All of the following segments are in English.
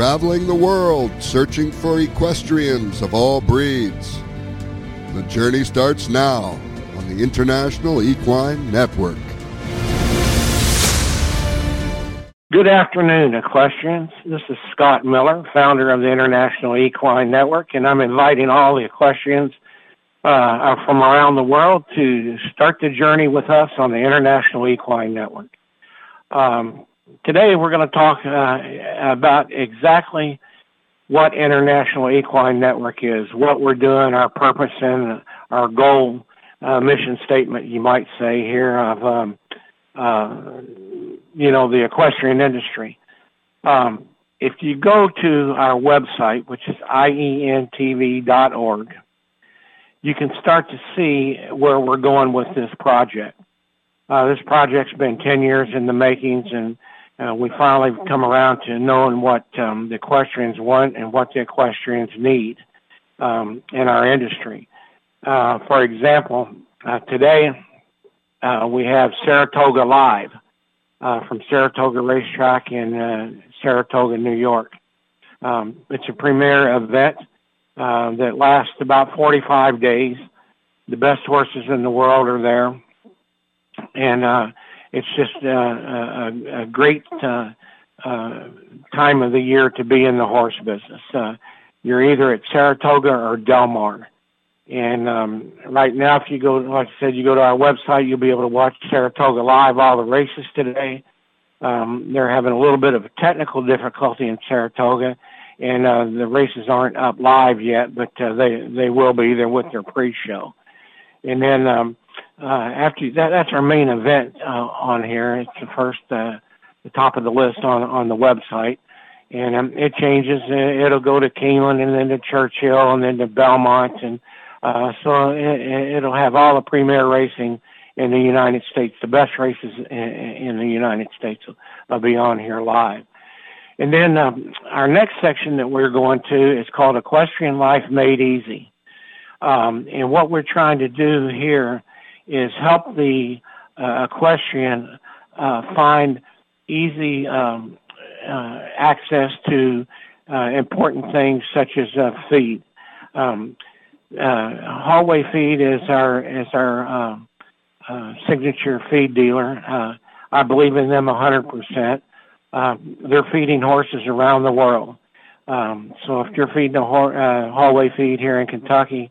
traveling the world searching for equestrians of all breeds. The journey starts now on the International Equine Network. Good afternoon, equestrians. This is Scott Miller, founder of the International Equine Network, and I'm inviting all the equestrians uh, from around the world to start the journey with us on the International Equine Network. Um, today we're going to talk uh, about exactly what International Equine Network is, what we're doing, our purpose and our goal, uh, mission statement, you might say here of um, uh, you know, the equestrian industry. Um, if you go to our website, which is ientv.org, you can start to see where we're going with this project. Uh, this project's been 10 years in the makings, and uh, we finally come around to knowing what um, the equestrians want and what the equestrians need um, in our industry. Uh, for example, uh, today uh, we have Saratoga Live uh, from Saratoga Racetrack in uh, Saratoga, New York. Um, it's a premier event uh, that lasts about 45 days. The best horses in the world are there, and uh, it's just uh, a, a great uh, uh, time of the year to be in the horse business. Uh, you're either at Saratoga or Del Mar. And um, right now, if you go, like I said, you go to our website, you'll be able to watch Saratoga live, all the races today. Um, they're having a little bit of a technical difficulty in Saratoga, and uh, the races aren't up live yet, but uh, they they will be. They're with their pre-show, and then um, uh, after that, that's our main event uh, on here. It's the first, uh, the top of the list on on the website, and um, it changes. It'll go to Keeneland, and then to Churchill, and then to Belmont, and uh, so it, it'll have all the premier racing in the United States. The best races in, in the United States will be on here live. And then um, our next section that we're going to is called Equestrian Life Made Easy. Um, and what we're trying to do here is help the uh, equestrian uh, find easy um, uh, access to uh, important things such as uh, feed. Um, uh, Hallway Feed is our is our um, signature feed dealer. I believe in them a hundred percent. Uh, they're feeding horses around the world. Um, so if you're feeding a ho- hallway feed here in Kentucky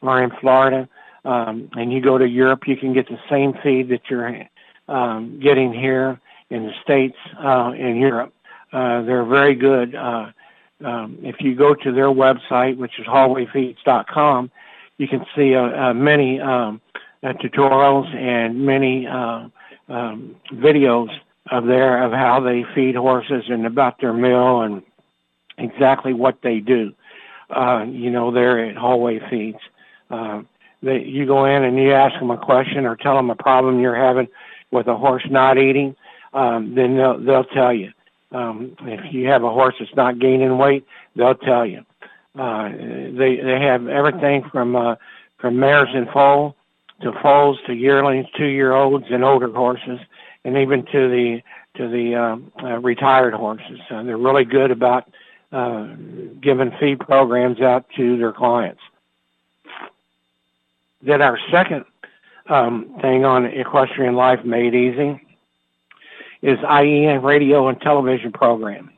or in Florida, um, and you go to Europe, you can get the same feed that you're um, getting here in the States uh, in Europe. Uh, they're very good. Uh, um, if you go to their website, which is hallwayfeeds.com, you can see uh, uh, many um, uh, tutorials and many uh, um, videos of their of how they feed horses and about their meal and exactly what they do. Uh, you know, they're at hallway feeds. They, you go in and you ask them a question or tell them a problem you're having with a horse not eating, um, then they'll, they'll tell you. Um, if you have a horse that's not gaining weight, they'll tell you. Uh, they they have everything from uh, from mares and foal to foals to yearlings, two year olds, and older horses, and even to the to the um, uh, retired horses. Uh, they're really good about uh, giving feed programs out to their clients. Then our second um, thing on Equestrian Life Made Easy is IEN radio and television program.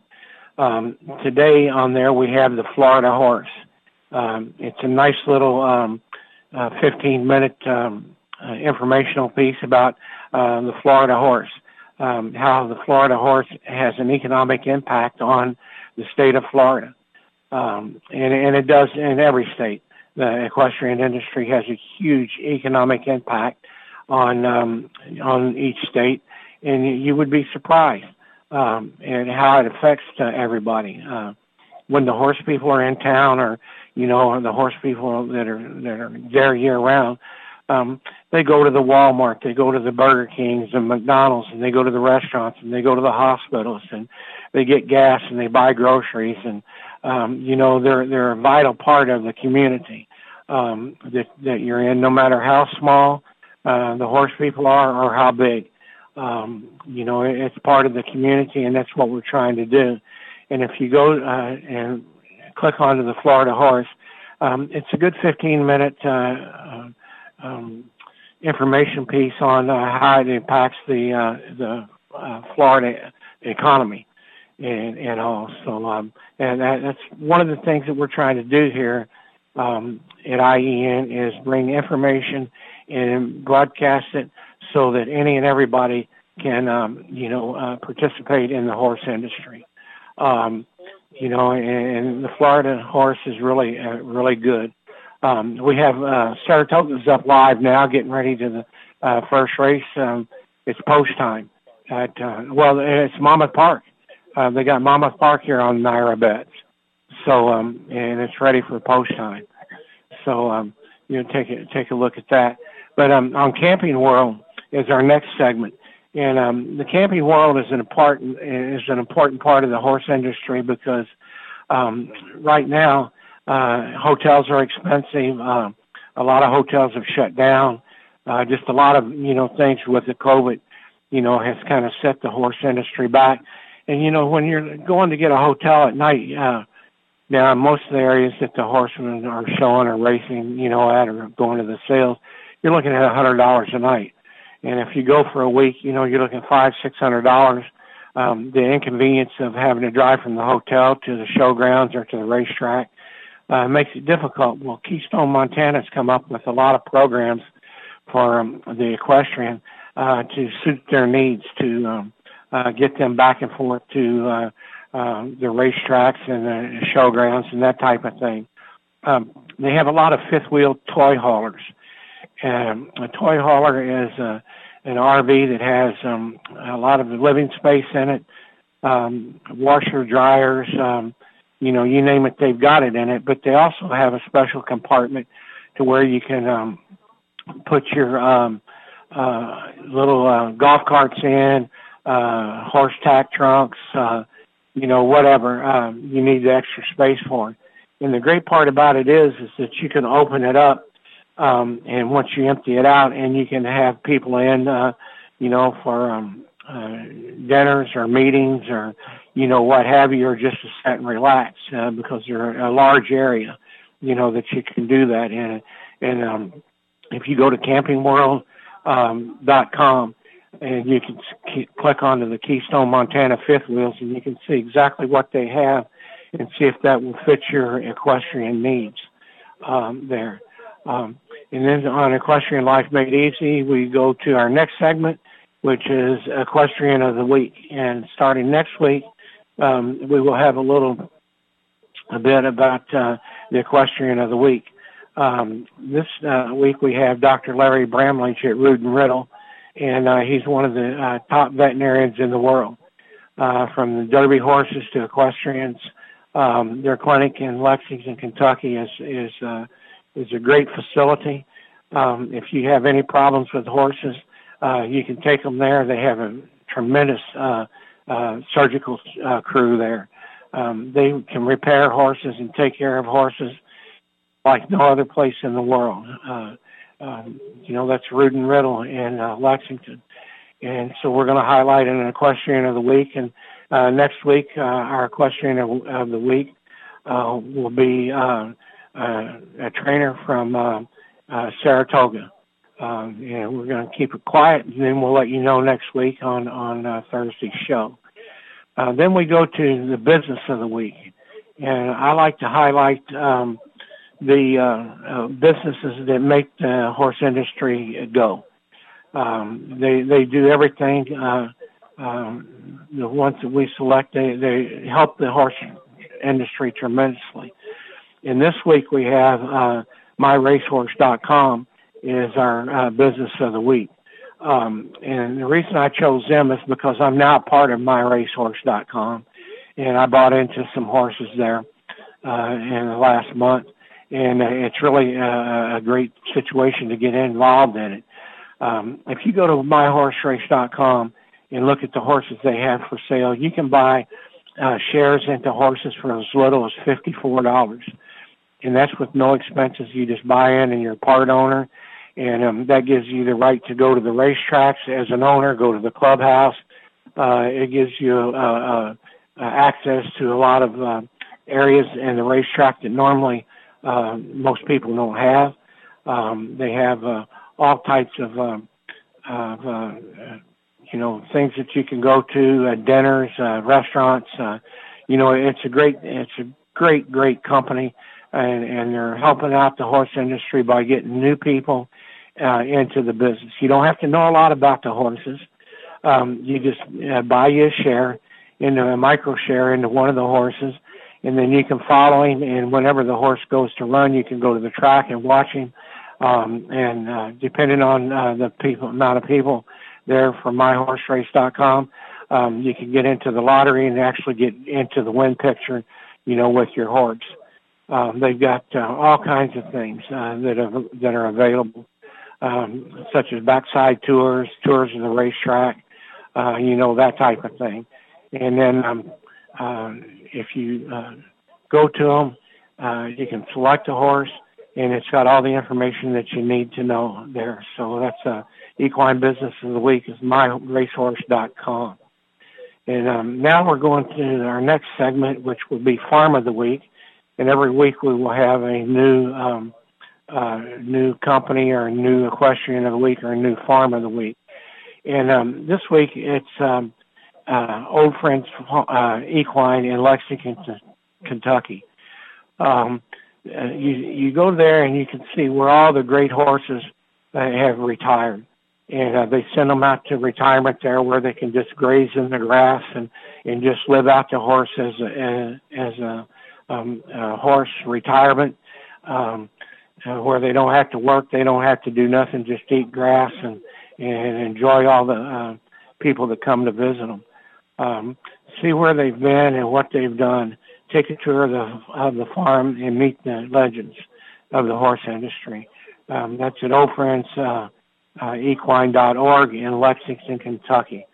Um, today on there we have the Florida horse. Um, it's a nice little um, uh, 15 minute um, uh, informational piece about uh, the Florida horse, um, how the Florida horse has an economic impact on the state of Florida. Um, and, and it does in every state. The equestrian industry has a huge economic impact on um, on each state, and you would be surprised um, and how it affects uh, everybody. Uh, when the horse people are in town, or you know, the horse people that are that are there year round, um, they go to the Walmart, they go to the Burger Kings and McDonald's, and they go to the restaurants, and they go to the hospitals, and they get gas, and they buy groceries, and um, you know, they're they're a vital part of the community um, that that you're in, no matter how small uh, the horse people are or how big. Um, you know, it's part of the community, and that's what we're trying to do. and if you go uh, and click onto the Florida horse, um, it's a good 15 minute uh, uh, um, information piece on uh, how it impacts the uh, the uh, Florida economy and and all. So um, and that, that's one of the things that we're trying to do here um, at IEN is bring information and broadcast it so that any and everybody can um, you know uh, participate in the horse industry. Um, you know, and, and the Florida horse is really uh, really good. Um, we have uh, Saratoga's up live now, getting ready to the uh, first race. Um, it's post time at uh, well, it's Monmouth Park. Uh, they got Monmouth Park here on NYRA bets, so um, and it's ready for post time. So um, you know, take a take a look at that. But um, on Camping World is our next segment, and um, the camping world is an important is an important part of the horse industry because um, right now uh, hotels are expensive. Uh, a lot of hotels have shut down. Uh, just a lot of you know things with the COVID, you know, has kind of set the horse industry back. And you know, when you're going to get a hotel at night, uh, now most of the areas that the horsemen are showing or racing, you know, at or going to the sales, you're looking at a hundred dollars a night. And if you go for a week, you know, you're looking at five, six hundred dollars. Um, the inconvenience of having to drive from the hotel to the showgrounds or to the racetrack uh, makes it difficult. Well, Keystone Montana's come up with a lot of programs for um, the equestrian uh, to suit their needs to um, uh, get them back and forth to uh, uh, the racetracks and the showgrounds and that type of thing. Um, they have a lot of fifth wheel toy haulers um, a toy hauler is uh, an RV that has um, a lot of living space in it, um, washer, dryers, um, you know, you name it, they've got it in it. But they also have a special compartment to where you can um, put your um, uh, little uh, golf carts in, uh, horse tack trunks, uh, you know, whatever um, you need the extra space for. And the great part about it is, is that you can open it up um, and once you empty it out, and you can have people in, uh, you know, for um, uh, dinners or meetings or you know what have you, or just to sit and relax uh, because they're a large area, you know, that you can do that in. And um, if you go to campingworld.com um, and you can click onto the Keystone Montana fifth wheels, and you can see exactly what they have, and see if that will fit your equestrian needs um, there. Um, and then on Equestrian Life Made Easy, we go to our next segment, which is Equestrian of the Week. And starting next week, um, we will have a little a bit about uh, the Equestrian of the Week. Um, this uh, week we have Dr. Larry Bramlage at and Riddle, and uh, he's one of the uh, top veterinarians in the world. Uh, from the Derby horses to equestrians, um, their clinic in Lexington, Kentucky is is uh, is a great facility. Um, if you have any problems with horses, uh, you can take them there. They have a tremendous uh, uh, surgical uh, crew there. Um, they can repair horses and take care of horses like no other place in the world. Uh, um, you know, that's and Riddle in uh, Lexington. And so we're going to highlight an equestrian of the week. And uh, next week, uh, our equestrian of, of the week uh, will be uh, uh, a trainer from uh, uh, Saratoga. Um, we're going to keep it quiet, and then we'll let you know next week on on uh, Thursday's show. Uh, then we go to the business of the week, and I like to highlight um, the uh, uh, businesses that make the horse industry go. Um, they they do everything. Uh, um, the ones that we select, they they help the horse industry tremendously. And this week we have uh, myracehorse.com is our uh, business of the week. Um, and the reason I chose them is because I'm now part of myracehorse.com, and I bought into some horses there uh, in the last month, and uh, it's really a, a great situation to get involved in it. Um, if you go to myhorserace.com and look at the horses they have for sale, you can buy uh, shares into horses for as little as fifty-four dollars and that's with no expenses. You just buy in and you're a part owner, and um, that gives you the right to go to the racetracks as an owner, go to the clubhouse. Uh, it gives you uh, uh, uh, access to a lot of uh, areas in the racetrack that normally uh, most people don't have. Um, they have uh, all types of, uh, of uh, you know, things that you can go to, uh, dinners, uh, restaurants. Uh, you know, it's a great, it's a great, great company, and, and they're helping out the horse industry by getting new people uh, into the business. You don't have to know a lot about the horses. Um, you just uh, buy you a share into a micro share into one of the horses, and then you can follow him. And whenever the horse goes to run, you can go to the track and watch him. Um, and uh, depending on uh, the people amount of people there from myhorserace.com, um, you can get into the lottery and actually get into the win picture, you know, with your horse. Um, they've got uh, all kinds of things uh, that are that are available, um, such as backside tours, tours of the racetrack, uh, you know, that type of thing. And then um, uh, if you uh, go to them, uh, you can select a horse, and it's got all the information that you need to know there. So that's uh, Equine Business of the Week is myracehorse.com. And um, now we're going to our next segment, which will be Farm of the Week. And every week we will have a new um, uh, new company or a new equestrian of the week or a new farm of the week. And um, this week it's um, uh, Old Friends uh, Equine in Lexington, Kentucky. Um, uh, you you go there and you can see where all the great horses uh, have retired, and uh, they send them out to retirement there where they can just graze in the grass and and just live out the horse as a, as a, um, a horse retirement. Um, uh, where they don't have to work, they don't have to do nothing, just eat grass and and enjoy all the uh, people that come to visit them. Um, see where they've been and what they've done. Take a tour of the of the farm and meet the legends of the horse industry. Um, that's at ofriends, uh, uh, equine.org in Lexington, Kentucky.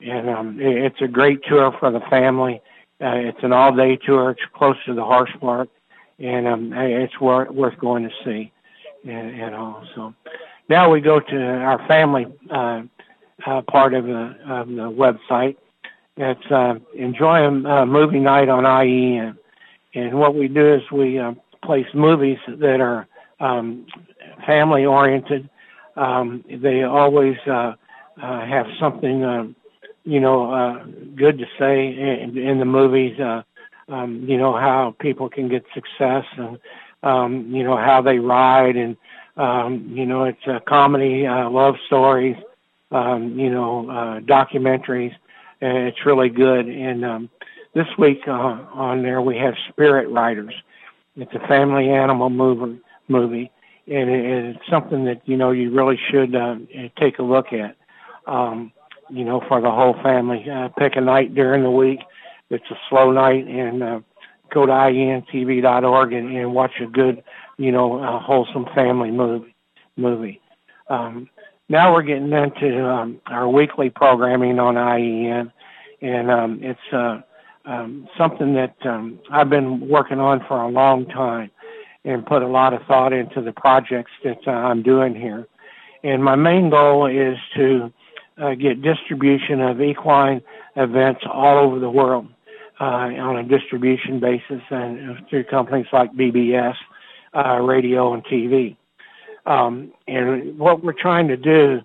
And um, it, it's a great tour for the family. Uh, it's an all-day tour. It's close to the horse park, and um, it's worth, worth going to see. And, and all. So now we go to our family uh, uh, part of the of the website. It's uh, enjoy a uh, movie night on IEN, and what we do is we uh, place movies that are um, family oriented. Um, they always uh, uh, have something, uh, you know, uh, good to say in, in the movies. Uh, um, you know how people can get success, and um, you know how they ride, and um, you know it's a comedy, uh, love stories, um, you know, uh, documentaries. And it's really good. And um, this week uh, on there we have Spirit Riders. It's a family animal movie, movie and it's something that you know you really should uh, take a look at. Um, you know, for the whole family. Uh, pick a night during the week. It's a slow night, and uh, go to ientv.org and, and watch a good, you know, uh, wholesome family movie. Movie. Um, now we're getting into um, our weekly programming on IEN, and um, it's uh, um, something that um, I've been working on for a long time and put a lot of thought into the projects that uh, I'm doing here. And my main goal is to uh, get distribution of equine events all over the world uh, on a distribution basis and through companies like BBS, uh, radio, and TV. Um, and what we're trying to do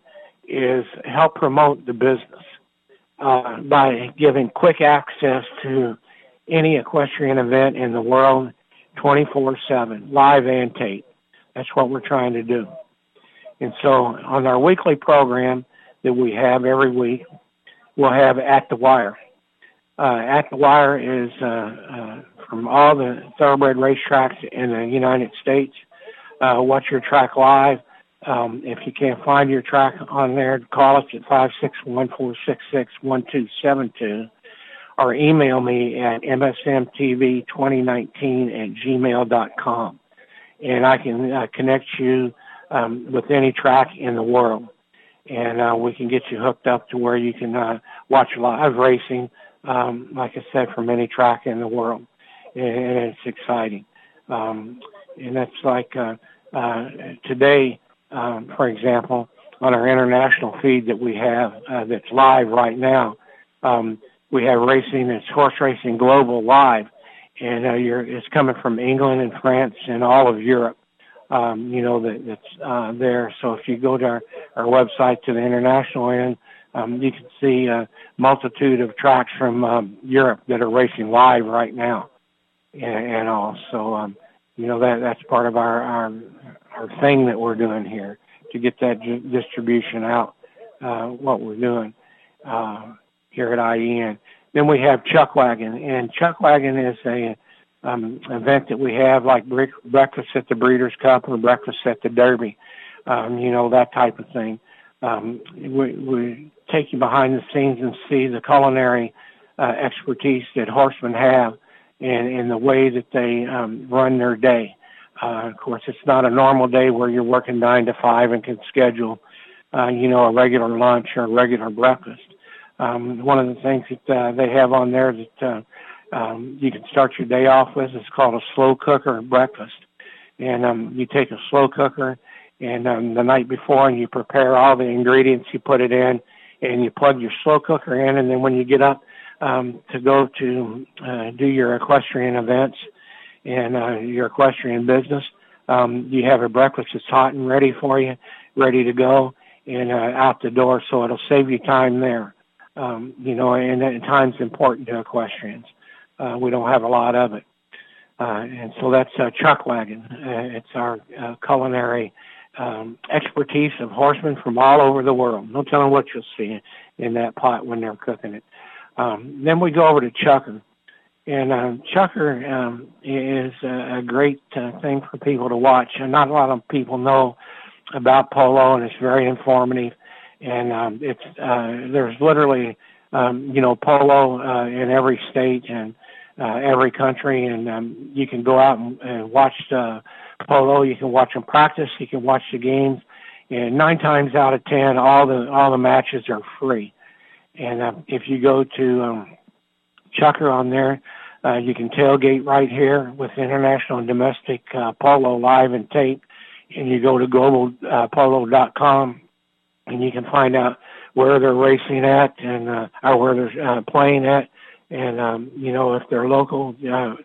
is help promote the business uh, by giving quick access to any equestrian event in the world 24-7, live and tape. That's what we're trying to do. And so on our weekly program that we have every week, we'll have At the Wire. Uh, At the Wire is uh, uh, from all the thoroughbred racetracks in the United States. Uh, watch your track live. Um, if you can't find your track on there, call us at 561-466-1272 or email me at msmtv2019 at gmail.com. And I can uh, connect you um, with any track in the world. And uh, we can get you hooked up to where you can uh, watch live racing, um, like I said, from any track in the world. And it's exciting. Um, and that's like uh, uh, today, um, for example, on our international feed that we have uh, that's live right now. Um, we have racing. It's horse racing global live, and uh, you're, it's coming from England and France and all of Europe. Um, you know that that's uh, there. So if you go to our, our website to the international end, um, you can see a multitude of tracks from um, Europe that are racing live right now, and, and all. So um, you know that that's part of our our our thing that we're doing here to get that distribution out. Uh, what we're doing uh, here at IEN. Then we have Chuck Wagon, and Chuck Wagon is a um, event that we have like breakfast at the Breeders' Cup or breakfast at the Derby, um, you know that type of thing. Um, we, we take you behind the scenes and see the culinary uh, expertise that horsemen have and, and the way that they um, run their day. Uh, of course, it's not a normal day where you're working nine to five and can schedule, uh, you know, a regular lunch or a regular breakfast. Um, one of the things that uh, they have on there that uh, um, you can start your day off with is called a slow cooker breakfast. And um, you take a slow cooker and um, the night before and you prepare all the ingredients, you put it in, and you plug your slow cooker in, and then when you get up um, to go to uh, do your equestrian events and uh, your equestrian business, um, you have a breakfast that's hot and ready for you, ready to go, and uh, out the door. So it'll save you time there. Um, you know, and, and time's important to equestrians. Uh, we don't have a lot of it. Uh, and so that's uh, Chuck Wagon. Uh, it's our uh, culinary um, expertise of horsemen from all over the world. No telling what you'll see in that pot when they're cooking it. Um, then we go over to Chucker. And um, Chucker um, is a, a great uh, thing for people to watch. And not a lot of people know about polo, and it's very informative. And um, it's uh, there's literally um, you know polo uh, in every state and uh, every country, and um, you can go out and, and watch uh, polo. You can watch them practice. You can watch the games, and nine times out of ten, all the all the matches are free. And uh, if you go to um, Chucker on there, uh, you can tailgate right here with international and domestic uh, polo live and tape. And you go to globalpolo.com, uh, and you can find out where they're racing at and uh, or where they're uh, playing at, and um, you know if they're local, uh,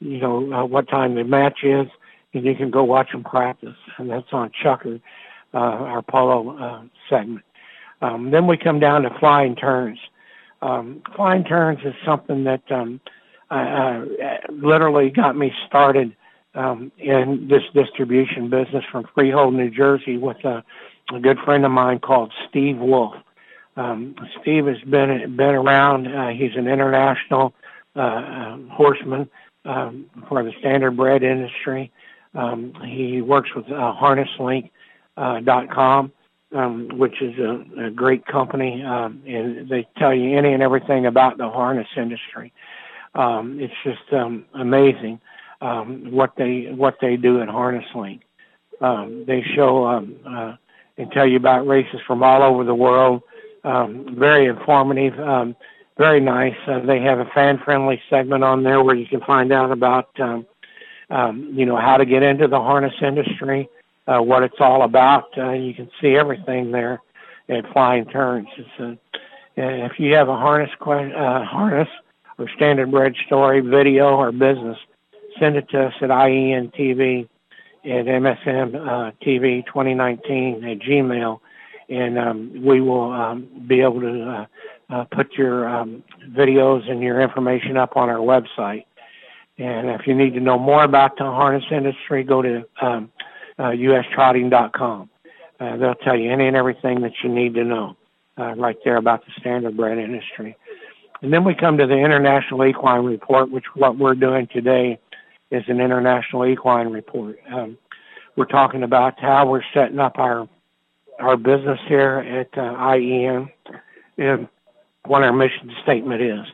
you know uh, what time the match is, and you can go watch them practice, and that's on Chucker, uh, our polo uh, segment. Um, then we come down to flying turns. Um, flying turns is something that um, uh, literally got me started um, in this distribution business from Freehold, New Jersey, with a, a good friend of mine called Steve Wolf. Um, Steve has been been around. Uh, he's an international uh, uh, horseman um, for the standardbred industry. Um, he works with uh, HarnessLink.com, uh, um, which is a, a great company, um, and they tell you any and everything about the harness industry. Um, it's just um, amazing um, what they what they do at HarnessLink. Um, they show um, uh, and tell you about races from all over the world. Um, very informative, um, very nice. Uh, they have a fan-friendly segment on there where you can find out about um, um, you know, how to get into the harness industry, uh, what it's all about. Uh, you can see everything there at Flying Turns. It's a, if you have a harness uh, harness or standardbred story, video or business, send it to us at IENTV at MSM uh, TV 2019 at Gmail, and um, we will um, be able to uh, uh, put your um, videos and your information up on our website. And if you need to know more about the harness industry, go to um, uh, ustrotting.com. Uh, they'll tell you any and everything that you need to know uh, right there about the standard standardbred industry. And then we come to the International Equine Report, which what we're doing today is an International Equine Report. Um, we're talking about how we're setting up our our business here at uh, IEN and what our mission statement is.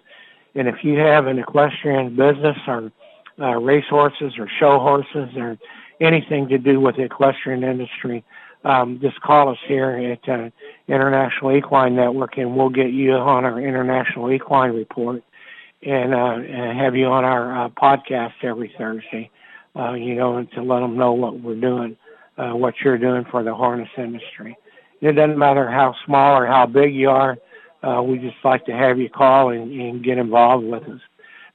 And if you have an equestrian business or uh, racehorses or show horses or anything to do with the equestrian industry, um, just call us here at uh, International Equine Network and we'll get you on our International Equine Report and, uh, and have you on our uh, podcast every Thursday, uh, you know, to let them know what we're doing, uh, what you're doing for the harness industry. It doesn't matter how small or how big you are, uh, we just like to have you call and, and get involved with us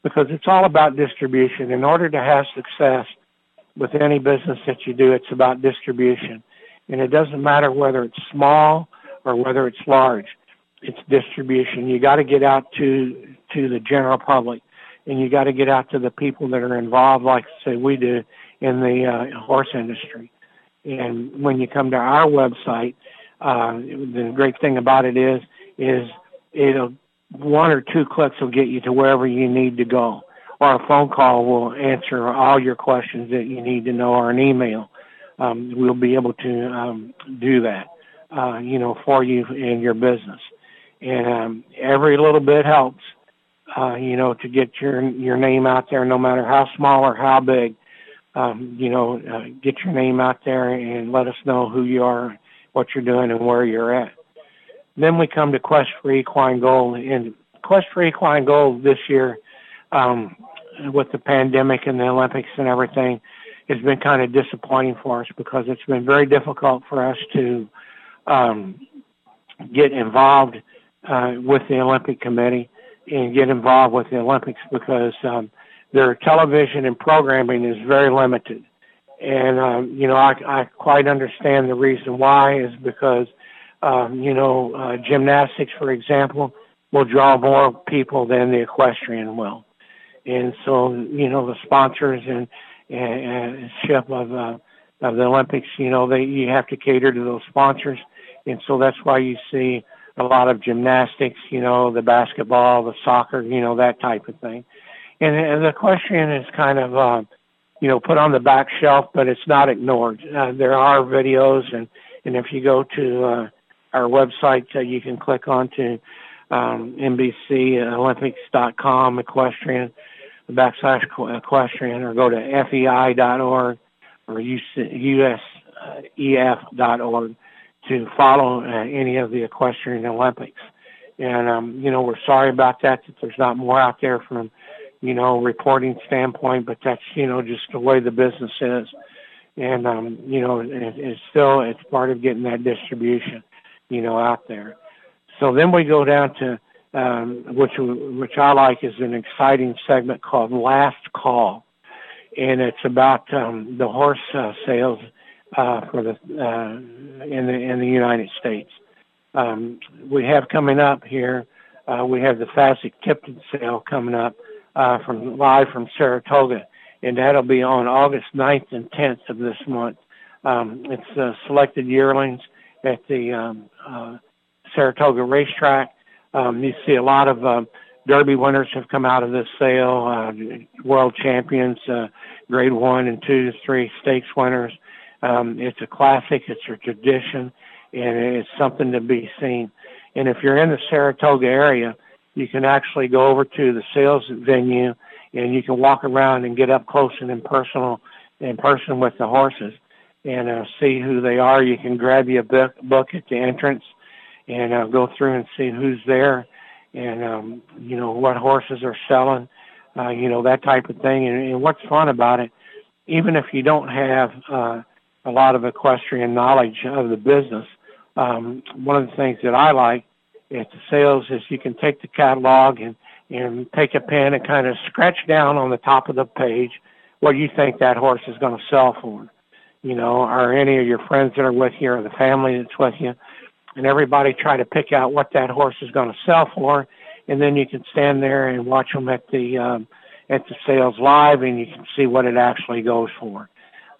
because it's all about distribution. In order to have success with any business that you do, it's about distribution. And it doesn't matter whether it's small or whether it's large. It's distribution. You got to get out to to the general public, and you got to get out to the people that are involved, like say we do in the uh, horse industry. And when you come to our website, uh, the great thing about it is is it'll one or two clicks will get you to wherever you need to go, or a phone call will answer all your questions that you need to know, or an email. Um, we'll be able to um, do that, uh, you know, for you in your business. And um, every little bit helps, uh, you know, to get your your name out there, no matter how small or how big. Um, you know, uh, get your name out there and let us know who you are, what you're doing, and where you're at. Then we come to Quest for Equine Gold. And Quest for Equine Gold this year, um, with the pandemic and the Olympics and everything, has been kind of disappointing for us because it's been very difficult for us to um, get involved uh, with the Olympic Committee and get involved with the Olympics because um, their television and programming is very limited. And um, you know, I, I quite understand the reason why is because um, you know, uh, gymnastics, for example, will draw more people than the equestrian will. And so, you know, the sponsors and, and, ship of, uh, of the Olympics, you know, they, you have to cater to those sponsors. And so that's why you see a lot of gymnastics, you know, the basketball, the soccer, you know, that type of thing. And, and the question is kind of, uh, you know, put on the back shelf, but it's not ignored. Uh, there are videos and, and if you go to, uh, our website. Uh, you can click on to um, NBCOlympics.com equestrian backslash equestrian or go to fei.org or usef.org to follow uh, any of the equestrian Olympics. And, um, you know, we're sorry about that, that there's not more out there from, you know, reporting standpoint, but that's, you know, just the way the business is. And, um, you know, it, it's still, it's part of getting that distribution you know, out there. So then we go down to um, which which I like is an exciting segment called Last Call, and it's about um, the horse uh, sales uh, for the uh, in the in the United States. Um, we have coming up here. Uh, we have the Fasig Tipton sale coming up uh, from live from Saratoga, and that'll be on August 9th and 10th of this month. Um, it's uh, selected yearlings at the um, uh, Saratoga racetrack. Um, you see a lot of uh, Derby winners have come out of this sale, uh, world champions, uh, grade one and two, three stakes winners. Um, it's a classic, it's a tradition, and it's something to be seen. And if you're in the Saratoga area, you can actually go over to the sales venue and you can walk around and get up close and in personal in person with the horses and uh, see who they are. You can grab you a book, book at the entrance and uh, go through and see who's there and, um, you know, what horses are selling, uh, you know, that type of thing. And, and what's fun about it, even if you don't have uh, a lot of equestrian knowledge of the business, um, one of the things that I like at the sales is you can take the catalog and, and take a pen and kind of scratch down on the top of the page what you think that horse is going to sell for you know, or any of your friends that are with you or the family that's with you, and everybody try to pick out what that horse is going to sell for, and then you can stand there and watch them at the um, at the sales live, and you can see what it actually goes for.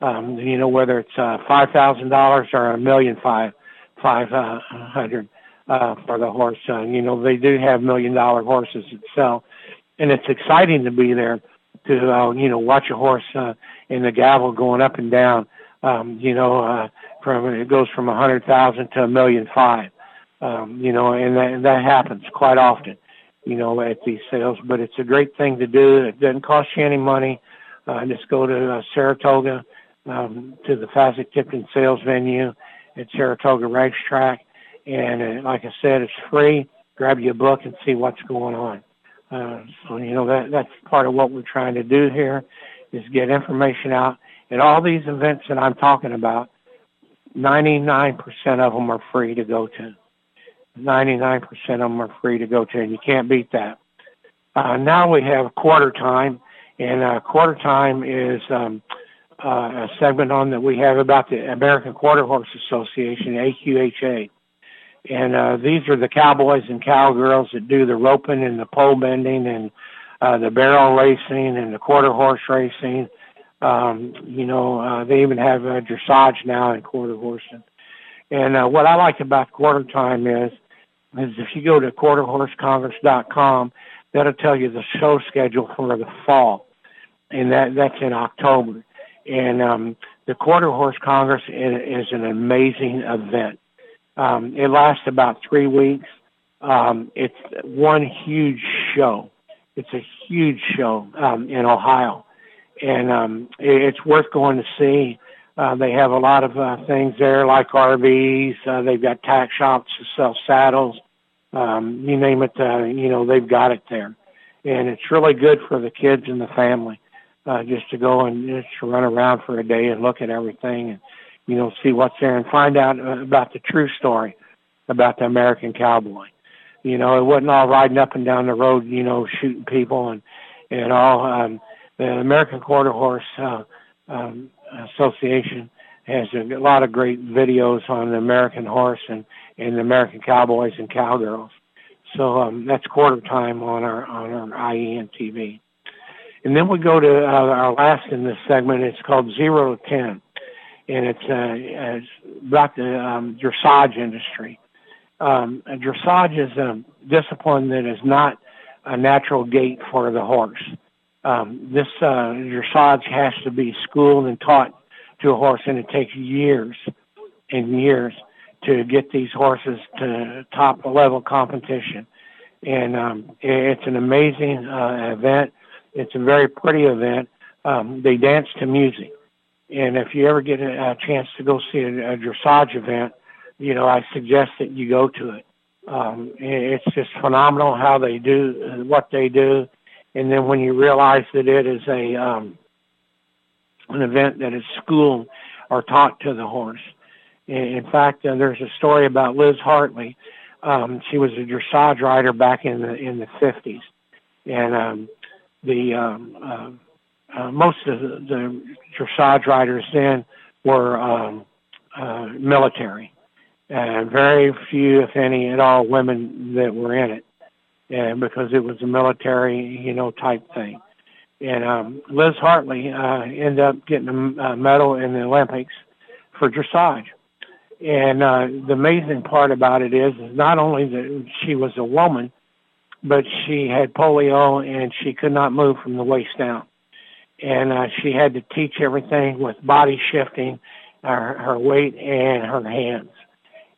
Um, you know, whether it's uh, five thousand dollars or a million five five uh, hundred uh, for the horse. Uh, you know, they do have million dollar horses that sell, and it's exciting to be there to uh, you know watch a horse uh, in the gavel going up and down um, you know, uh, from it goes from a hundred thousand to a million five. Um, you know, and that, and that happens quite often, you know, at these sales. But it's a great thing to do. It doesn't cost you any money. Uh, just go to uh, Saratoga um, to the Fasig Tipton sales venue at Saratoga Racetrack, and uh, like I said, it's free. Grab your book and see what's going on. Uh, so you know that that's part of what we're trying to do here is get information out and all these events that I'm talking about, 99% of them are free to go to. 99% of them are free to go to, and you can't beat that. Uh, now we have quarter time, and uh, quarter time is um, uh, a segment on that we have about the American Quarter Horse Association, AQHA. And uh, these are the cowboys and cowgirls that do the roping and the pole bending and uh, the barrel racing and the quarter horse racing. Um, you know, uh, they even have uh, dressage now in quarter horsing. And uh, what I like about quarter time is, is if you go to quarterhorsecongress.com, that'll tell you the show schedule for the fall, and that that's in October. And um, the Quarter Horse Congress is, is an amazing event. Um, it lasts about three weeks. Um, it's one huge show. It's a huge show um, in Ohio, and um, it's worth going to see. Uh, they have a lot of uh, things there, like RVs. Uh, they've got tack shops to sell saddles. Um, you name it, uh, you know, they've got it there, and it's really good for the kids and the family uh, just to go and just to run around for a day and look at everything and you know see what's there and find out uh, about the true story about the American cowboy. You know, it wasn't all riding up and down the road, you know, shooting people and and all. Um, the American Quarter Horse uh, um, Association has a lot of great videos on the American horse and and the American cowboys and cowgirls. So um, that's quarter time on our on our IEN TV. And then we go to uh, our last in this segment. It's called Zero to Ten, and it's, uh, it's about the um, dressage industry. Um, dressage is a discipline that is not a natural gait for the horse. Um, this uh, dressage has to be schooled and taught to a horse, and it takes years and years to get these horses to top level competition. And um, it's an amazing uh, event. It's a very pretty event. Um, they dance to music. And if you ever get a, a chance to go see a, a dressage event, you know, I suggest that you go to it. Um, it's just phenomenal how they do uh, what they do. And then when you realize that it is a, um, an event that is schooled or taught to the horse. In fact, uh, there's a story about Lis Hartel. Um, she was a dressage rider back in the in the 50s, and um, the um, uh, uh, most of the, the dressage riders then were um, uh, military, and very few, if any, at all, women that were in it, and because it was a military, you know, type thing. And um, Lis Hartel uh, ended up getting a medal in the Olympics for dressage. And uh, the amazing part about it is, is not only that she was a woman, but she had polio and she could not move from the waist down. And uh, she had to teach everything with body shifting, her, her weight, and her hands.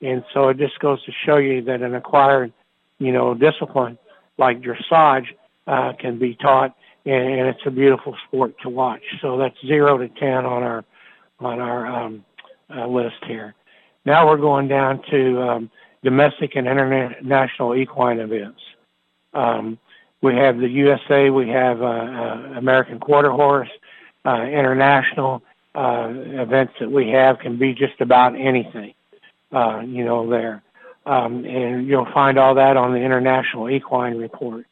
And so it just goes to show you that an acquired, you know, discipline like dressage uh, can be taught, and, and it's a beautiful sport to watch. So that's zero to ten on our on our um, uh, list here. Now we're going down to um, domestic and international equine events. Um, we have the USA, we have uh, uh, American Quarter Horse, uh, international uh, events that we have can be just about anything, uh, you know, there. Um, and you'll find all that on the International Equine Report.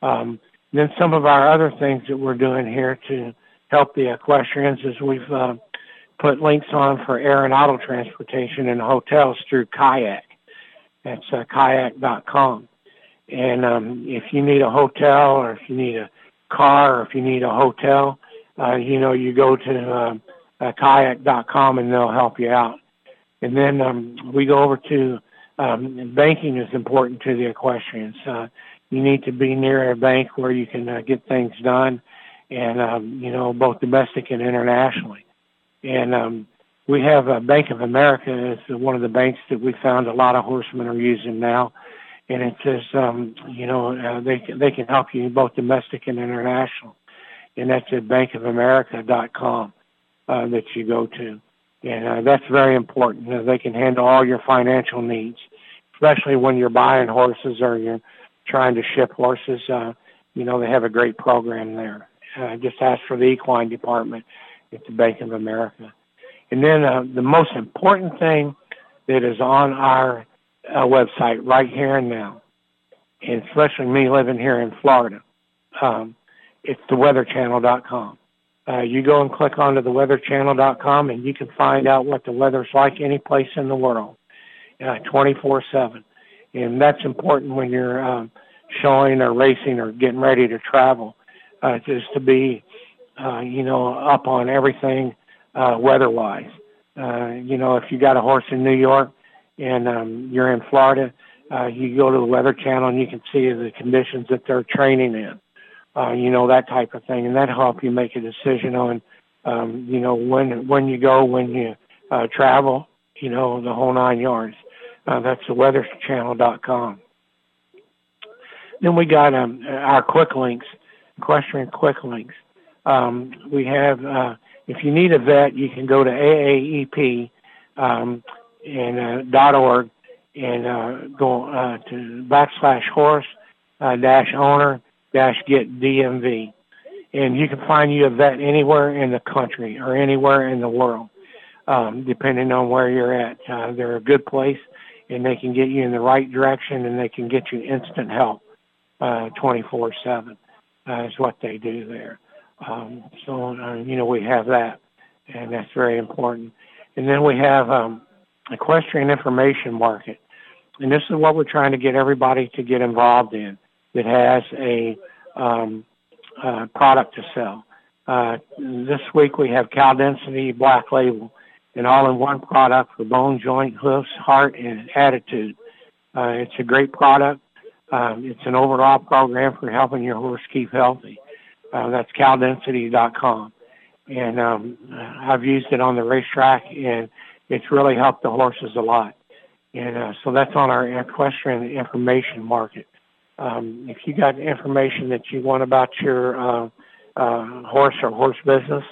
Um, then some of our other things that we're doing here to help the equestrians is we've uh, put links on for air and auto transportation and hotels through Kayak. That's uh, kayak.com. And um, if you need a hotel or if you need a car or if you need a hotel, uh, you know, you go to uh, uh, kayak.com and they'll help you out. And then um, we go over to um, banking is important to the equestrians. Uh, you need to be near a bank where you can uh, get things done, and um, you know both domestic and internationally. And um, we have uh, Bank of America is one of the banks that we found a lot of horsemen are using now and it says, um, you know, uh, they they can help you both domestic and international, and that's at bankofamerica.com uh, that you go to, and uh, that's very important. Uh, they can handle all your financial needs, especially when you're buying horses or you're trying to ship horses. Uh, you know, they have a great program there. Uh, just ask for the equine department at the Bank of America. And then uh, the most important thing that is on our uh, website right here and now, and especially me living here in Florida. Um, it's theweatherchannel.com. Uh, you go and click onto theweatherchannel.com and you can find out what the weather's like any place in the world, uh, 24/7, and that's important when you're um, showing or racing or getting ready to travel, uh, just to be, uh, you know, up on everything uh, weather-wise. Uh, you know, if you got a horse in New York and um, you're in Florida, uh, you go to the Weather Channel and you can see the conditions that they're training in. Uh, you know that type of thing, and that help you make a decision on, um, you know, when when you go, when you uh, travel, you know, the whole nine yards. Uh, that's the weatherchannel.com. Then we got um, our quick links, equestrian quick links. Um, we have, uh, if you need a vet, you can go to AAEP um, and uh, dot org and uh, go uh, to backslash horse uh, dash owner dash get DMV, and you can find you a vet anywhere in the country or anywhere in the world, um, depending on where you're at. Uh, they're a good place, and they can get you in the right direction, and they can get you instant help, uh, 24/7. Uh, is what they do there. Um, so uh, you know we have that, and that's very important. And then we have um, equestrian information market, and this is what we're trying to get everybody to get involved in that has a um, uh, product to sell. Uh, this week we have Cal Density Black Label, an all-in-one product for bone, joint, hoofs, heart, and attitude. Uh, it's a great product. Um, it's an overall program for helping your horse keep healthy. Uh, that's caldensity.com. And um, I've used it on the racetrack, and it's really helped the horses a lot. And uh, so that's on our equestrian information market. Um, if you got information that you want about your uh, uh, horse or horse business,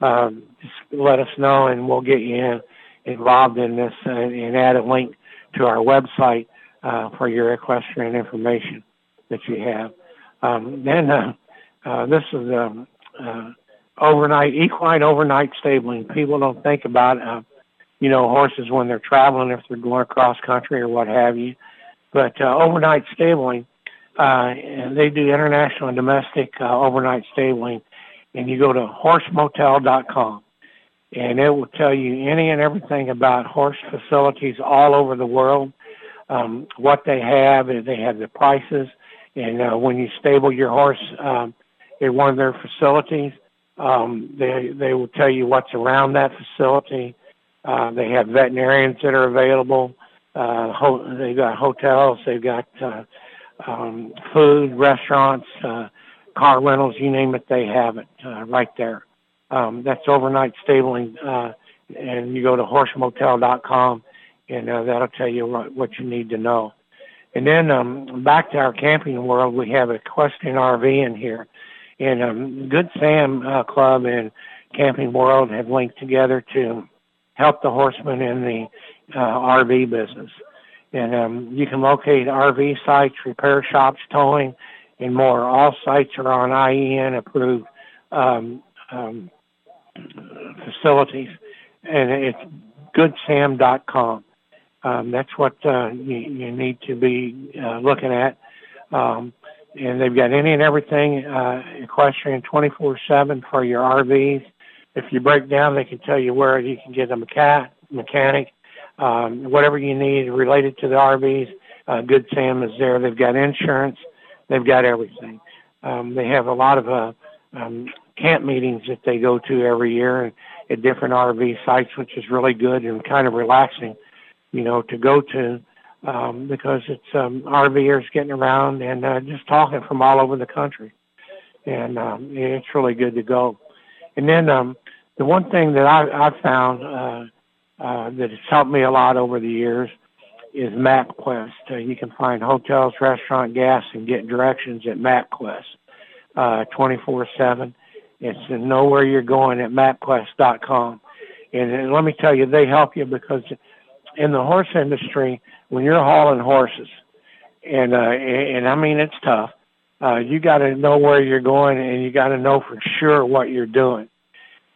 um, just let us know, and we'll get you in, involved in this and, and add a link to our website uh, for your equestrian information that you have. Um, then uh, uh, this is um, uh, overnight equine overnight stabling. People don't think about uh, you know horses when they're traveling if they're going across country or what have you, but uh, overnight stabling uh, they do international and domestic uh, overnight stabling, and you go to horsemotel.com, and it will tell you any and everything about horse facilities all over the world, um, what they have, they have the prices, and uh, when you stable your horse um, at one of their facilities, um, they they will tell you what's around that facility. Uh, they have veterinarians that are available. Uh, ho- they've got hotels. They've got uh, um, food, restaurants, uh, car rentals, you name it, they have it uh, right there. Um, that's overnight stabling, uh, and you go to horsemotel.com, and uh, that'll tell you what, what you need to know. And then um, back to our camping world, we have a Equestrian RV in here, and um, Good Sam uh, Club and Camping World have linked together to help the horsemen in the uh, RV business. And um, you can locate RV sites, repair shops, towing, and more. All sites are on IEN approved um, um, facilities, and it's goodsam.com. Um, that's what uh, you, you need to be uh, looking at. Um, and they've got any and everything uh, equestrian 24/7 for your RVs. If you break down, they can tell you where you can get a mecha- mechanic um, whatever you need related to the RVs. Uh, Good Sam is there. They've got insurance. They've got everything. Um, they have a lot of uh, um, camp meetings that they go to every year at different RV sites, which is really good and kind of relaxing, you know, to go to um, because it's um, RVers getting around and uh, just talking from all over the country, and um, it's really good to go. And then um, the one thing that I, I found uh, uh, that has helped me a lot over the years is MapQuest. Uh, you can find hotels, restaurant, gas, and get directions at MapQuest uh, 24/7. It's know where you're going at MapQuest.com. And, and let me tell you, they help you because in the horse industry, when you're hauling horses, and uh, and, and I mean it's tough. Uh, you got to know where you're going, and you got to know for sure what you're doing.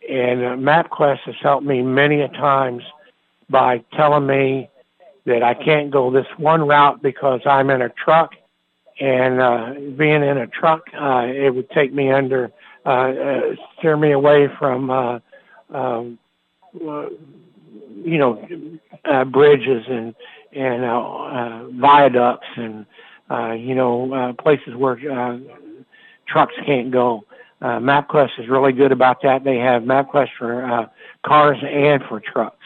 And uh, MapQuest has helped me many a times by telling me that I can't go this one route because I'm in a truck, and uh, being in a truck, uh, it would take me under, uh, uh, steer me away from, uh, um, you know, uh, bridges and and uh, uh, viaducts and uh, you know uh, places where uh, trucks can't go. Uh, MapQuest is really good about that. They have MapQuest for uh, cars and for trucks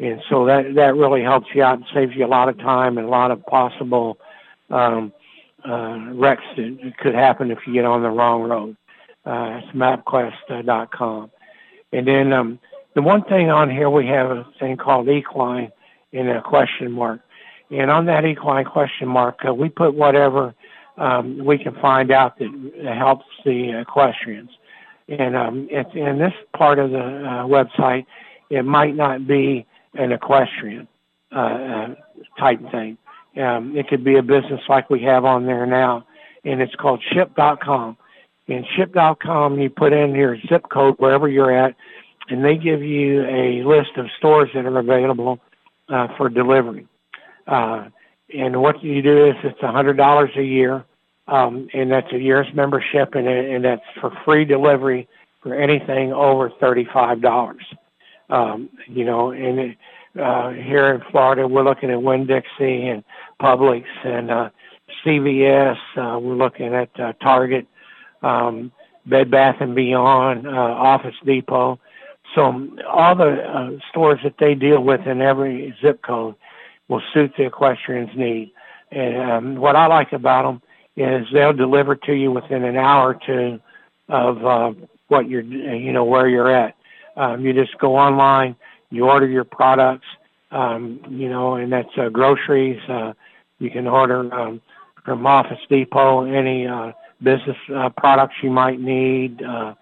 and so that that really helps you out and saves you a lot of time and a lot of possible um, uh, wrecks that could happen if you get on the wrong road. Uh, it's MapQuest.com, and then um, the one thing on here we have a thing called equine in a question mark, and on that equine question mark uh, we put whatever um, we can find out that helps the equestrians. And um, it's in this part of the uh, website, it might not be an equestrian uh, uh, type thing. Um, it could be a business like we have on there now, and it's called Shipt.com. And Shipt.com, you put in your zip code wherever you're at, and they give you a list of stores that are available uh, for delivery. Uh, and what you do is it's a hundred dollars a year, um, and that's a year's membership, and, and that's for free delivery for anything over thirty-five dollars. Um, you know, and uh, here in Florida, we're looking at Winn-Dixie and Publix and uh, CVS. Uh, we're looking at uh, Target, um, Bed Bath and Beyond, uh, Office Depot. So all the uh, stores that they deal with in every zip code will suit the equestrian's need. And um, what I like about them is they'll deliver to you within an hour or two of uh, what you're, you know, where you're at. Um, you just go online, you order your products, um, you know, and that's uh, groceries. Uh, you can order um, from Office Depot any uh, business uh, products you might need. Uh,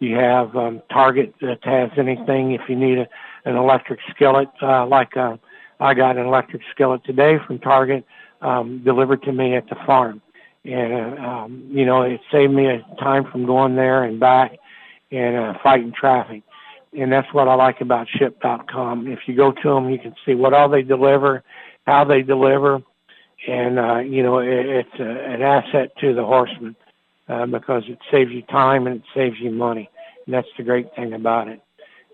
you have um, Target that has anything if you need a, an electric skillet, uh, like uh, I got an electric skillet today from Target um, delivered to me at the farm. And, uh, um, you know, it saved me a time from going there and back and uh, fighting traffic and that's what I like about shipt.com. If you go to them, you can see what all they deliver, how they deliver, and uh, you know it, it's a, an asset to the horseman uh, because it saves you time and it saves you money, and that's the great thing about it.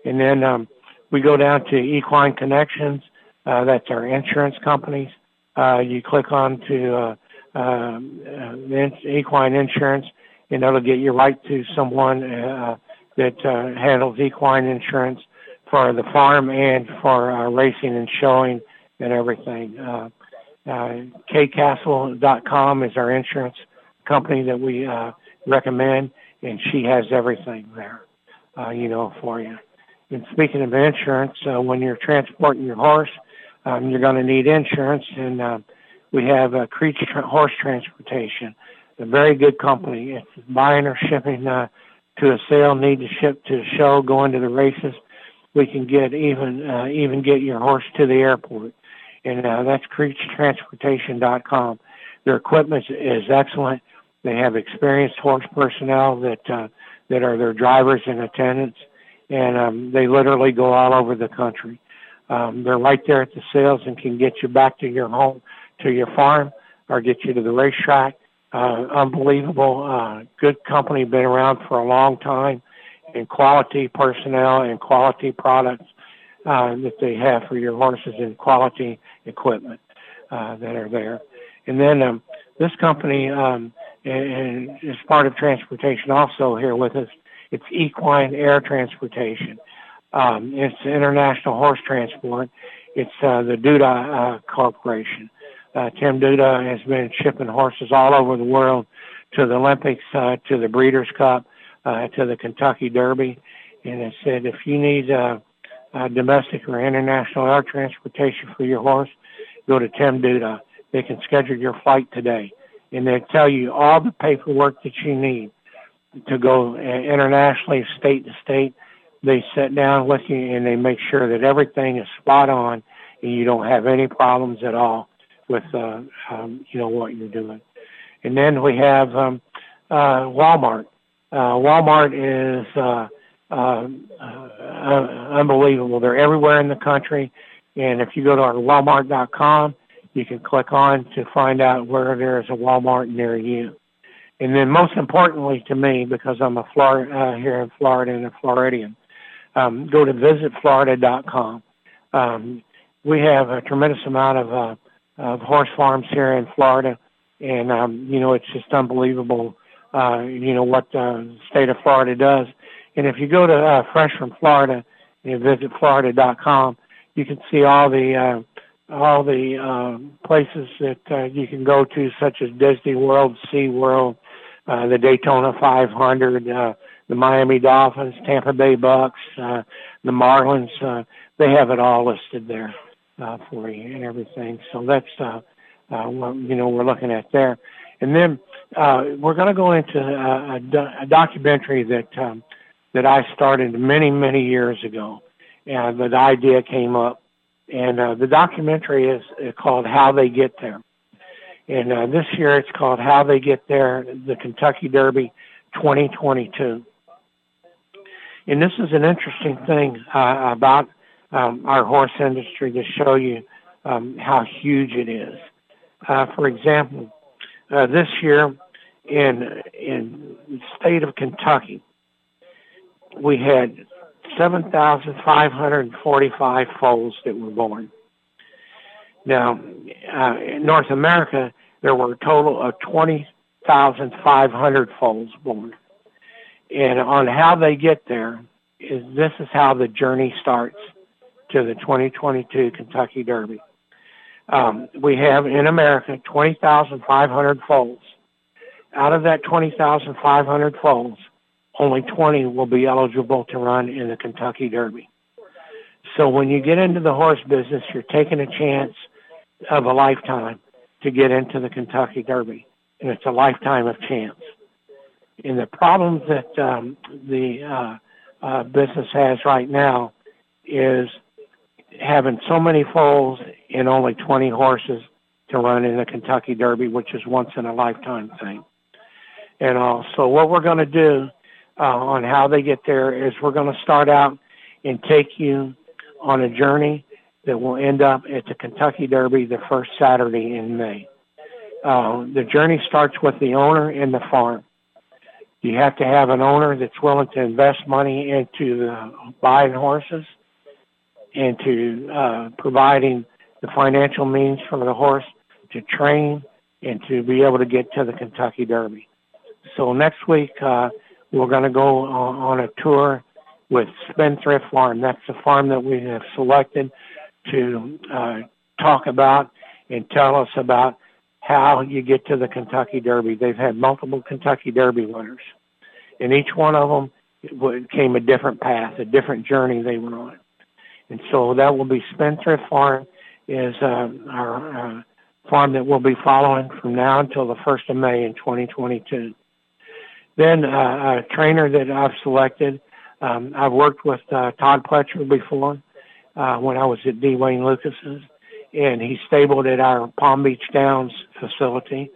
And then um, we go down to Equine Connections. Uh, that's our insurance companies. Uh, you click on to uh, uh, the equine insurance, and it'll get you right to someone. Uh, that uh, handles equine insurance for the farm and for uh, racing and showing and everything. Uh, uh, KCastle.com is our insurance company that we uh, recommend, and she has everything there, uh, you know, for you. And speaking of insurance, uh, when you're transporting your horse, um, you're going to need insurance, and uh, we have uh, Creech Horse Transportation, a very good company. It's buying or shipping uh, to a sale, need to ship to a show, going to the races, we can get even uh, even get your horse to the airport, and uh, that's CreechTransportation.com. Their equipment is excellent. They have experienced horse personnel that uh, that are their drivers and attendants, and um, they literally go all over the country. Um, they're right there at the sales and can get you back to your home, to your farm, or get you to the racetrack uh, unbelievable, uh, good company, been around for a long time, and quality personnel and quality products uh, that they have for your horses and quality equipment uh, that are there. And then um, this company um, and, and is part of transportation also here with us. It's Equine Air Transportation. Um, it's International Horse Transport. It's uh, the Dutta uh, Corporation. Uh, Tim Dutta has been shipping horses all over the world to the Olympics, uh, to the Breeders' Cup, uh, to the Kentucky Derby. And it said, if you need uh, uh, domestic or international air transportation for your horse, go to Tim Dutta. They can schedule your flight today. And they tell you all the paperwork that you need to go uh, internationally, state to state. They sit down with you and they make sure that everything is spot on and you don't have any problems at all with uh, um, you know what you're doing. And then we have um, uh, Walmart. Uh, Walmart is uh, uh, uh, unbelievable. They're everywhere in the country. And if you go to our Walmart.com, you can click on to find out where there is a Walmart near you. And then most importantly to me, because I'm a Florida, uh, here in Florida and a Floridian, um, go to visitflorida.com. Um, we have a tremendous amount of, uh, of horse farms here in Florida, and um, you know it's just unbelievable. Uh, you know what the state of Florida does. And if you go to uh, Fresh from Florida and visit Florida.com, you can see all the uh, all the uh, places that uh, you can go to, such as Disney World, Sea World, uh, the Daytona 500, uh, the Miami Dolphins, Tampa Bay Bucks, uh, the Marlins. Uh, they have it all listed there uh, for you and everything. So that's uh, uh, what you know we're looking at there. And then uh, we're going to go into a, a, do- a documentary that um, that I started many many years ago, and the idea came up. And uh, the documentary is called How They Get There. And uh, this year it's called How They Get There, the Kentucky Derby 2022. And this is an interesting thing uh, about um, our horse industry to show you um, how huge it is. Uh, for example, uh, this year in in the state of Kentucky, we had 7,545 foals that were born. Now, uh, in North America, there were a total of 20,500 foals born. And on how they get there, is this is how the journey starts to the 2022 Kentucky Derby. Um, we have in America 20,500 foals. Out of that 20,500 foals, only 20 will be eligible to run in the Kentucky Derby. So when you get into the horse business, you're taking a chance of a lifetime to get into the Kentucky Derby, and it's a lifetime of chance. And the problems that um, the uh, uh, business has right now is having so many foals and only 20 horses to run in the Kentucky Derby, which is once in a lifetime thing. And uh, so what we're going to do uh, on how they get there is we're going to start out and take you on a journey that will end up at the Kentucky Derby the first Saturday in May. Uh, the journey starts with the owner and the farm. You have to have an owner that's willing to invest money into the buying horses, into uh, providing the financial means for the horse to train and to be able to get to the Kentucky Derby. So next week uh, we're going to go on, on a tour with Spendthrift Farm. That's the farm that we have selected to uh, talk about and tell us about how you get to the Kentucky Derby. They've had multiple Kentucky Derby winners, and each one of them came a different path, a different journey they were on. And so that will be Spendthrift Farm is uh, our uh, farm that we'll be following from now until the 1st of May in 2022. Then uh, a trainer that I've selected, um, I've worked with uh, Todd Pletcher before uh, when I was at D. Wayne Lukas's, and he's stabled at our Palm Beach Downs facility.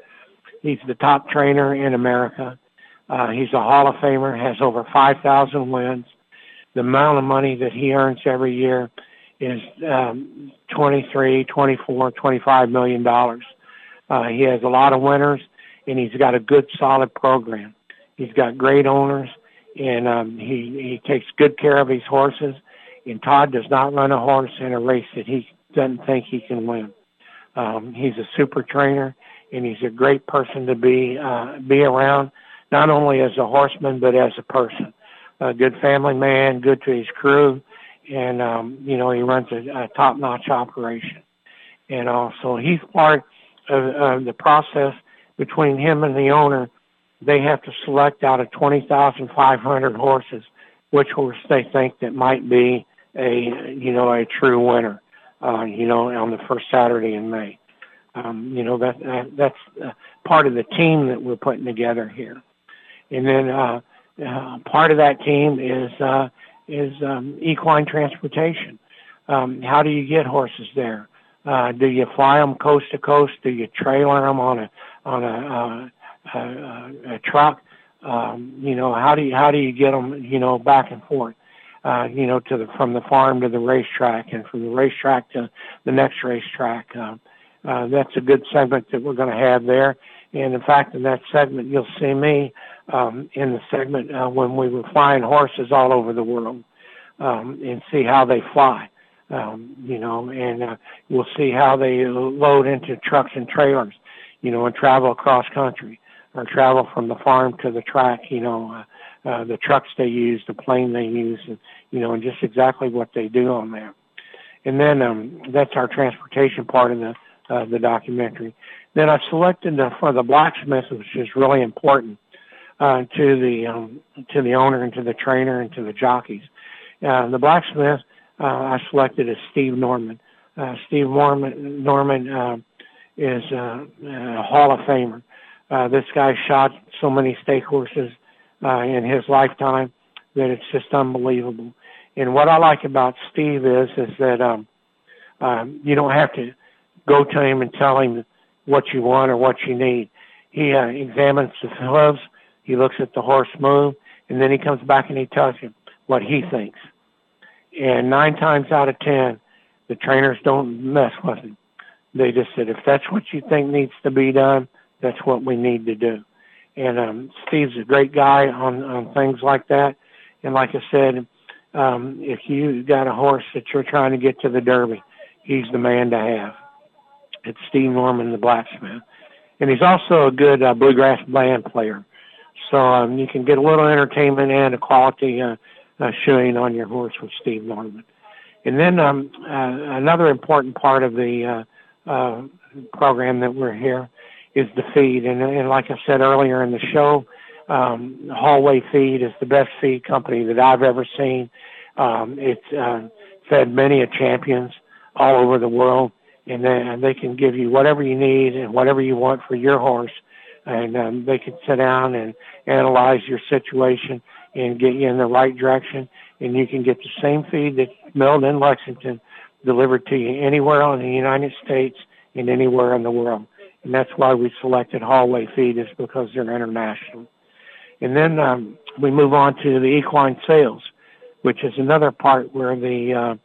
He's the top trainer in America. Uh, he's a Hall of Famer, has over 5,000 wins the amount of money that he earns every year is um, 23, 24, 25 million dollars. Uh, he has a lot of winners, and he's got a good, solid program. He's got great owners, and um, he he takes good care of his horses. And Todd does not run a horse in a race that he doesn't think he can win. Um, he's a super trainer, and he's a great person to be uh, be around, not only as a horseman but as a person a good family man, good to his crew, and um, you know he runs a, a top-notch operation. And also he's part of, of the process between him and the owner. They have to select out of 20,500 horses which horse they think that might be a you know a true winner. Uh, you know on the first Saturday in May. Um, you know that, that that's uh, part of the team that we're putting together here. And then uh, uh, part of that team is uh, is um, equine transportation. Um, how do you get horses there? Uh, do you fly them coast to coast? Do you trailer them on a on a, uh, a, a truck? Um, you know, how do you how do you get them? You know, back and forth. uh, you know, to the from the farm to the racetrack, and from the racetrack to the next racetrack. Uh, uh, that's a good segment that we're going to have there. And in fact, in that segment, you'll see me um, in the segment uh, when we were flying horses all over the world um, and see how they fly. Um, you know, and uh, we'll see how they load into trucks and trailers, you know, and travel across country or travel from the farm to the track, you know, uh, uh, the trucks they use, the plane they use, and, you know, and just exactly what they do on there. And then um, that's our transportation part of the uh, the documentary. Then I selected for the blacksmith, which is really important uh, to the um, to the owner and to the trainer and to the jockeys. Uh, the blacksmith uh, I selected is Steve Norman. Uh, Steve Norman Norman uh, is uh, a Hall of Famer. Uh, this guy shot so many stake horses uh, in his lifetime that it's just unbelievable. And what I like about Steve is is that um, um, you don't have to go to him and tell him what you want or what you need. He uh, examines the hooves, he looks at the horse move, and then he comes back and he tells you what he thinks. And nine times out of ten, the trainers don't mess with him. They just said, if that's what you think needs to be done, that's what we need to do. And um, Steve's a great guy on, on things like that. And like I said, um, if you got a horse that you're trying to get to the Derby, he's the man to have. It's Steve Norman, the blacksmith, and he's also a good uh, bluegrass band player. So um, you can get a little entertainment and a quality uh, uh, shoeing on your horse with Steve Norman. And then um, uh, another important part of the uh, uh, program that we're here is the feed. And, and like I said earlier in the show, um, Hallway Feed is the best feed company that I've ever seen. Um, it's uh, fed many a champions all over the world and then they can give you whatever you need and whatever you want for your horse and um, they can sit down and analyze your situation and get you in the right direction and you can get the same feed that's milled in Lexington delivered to you anywhere in the United States and anywhere in the world. And that's why we selected Hallway Feed is because they're international. And then um, we move on to the equine sales, which is another part where the uh,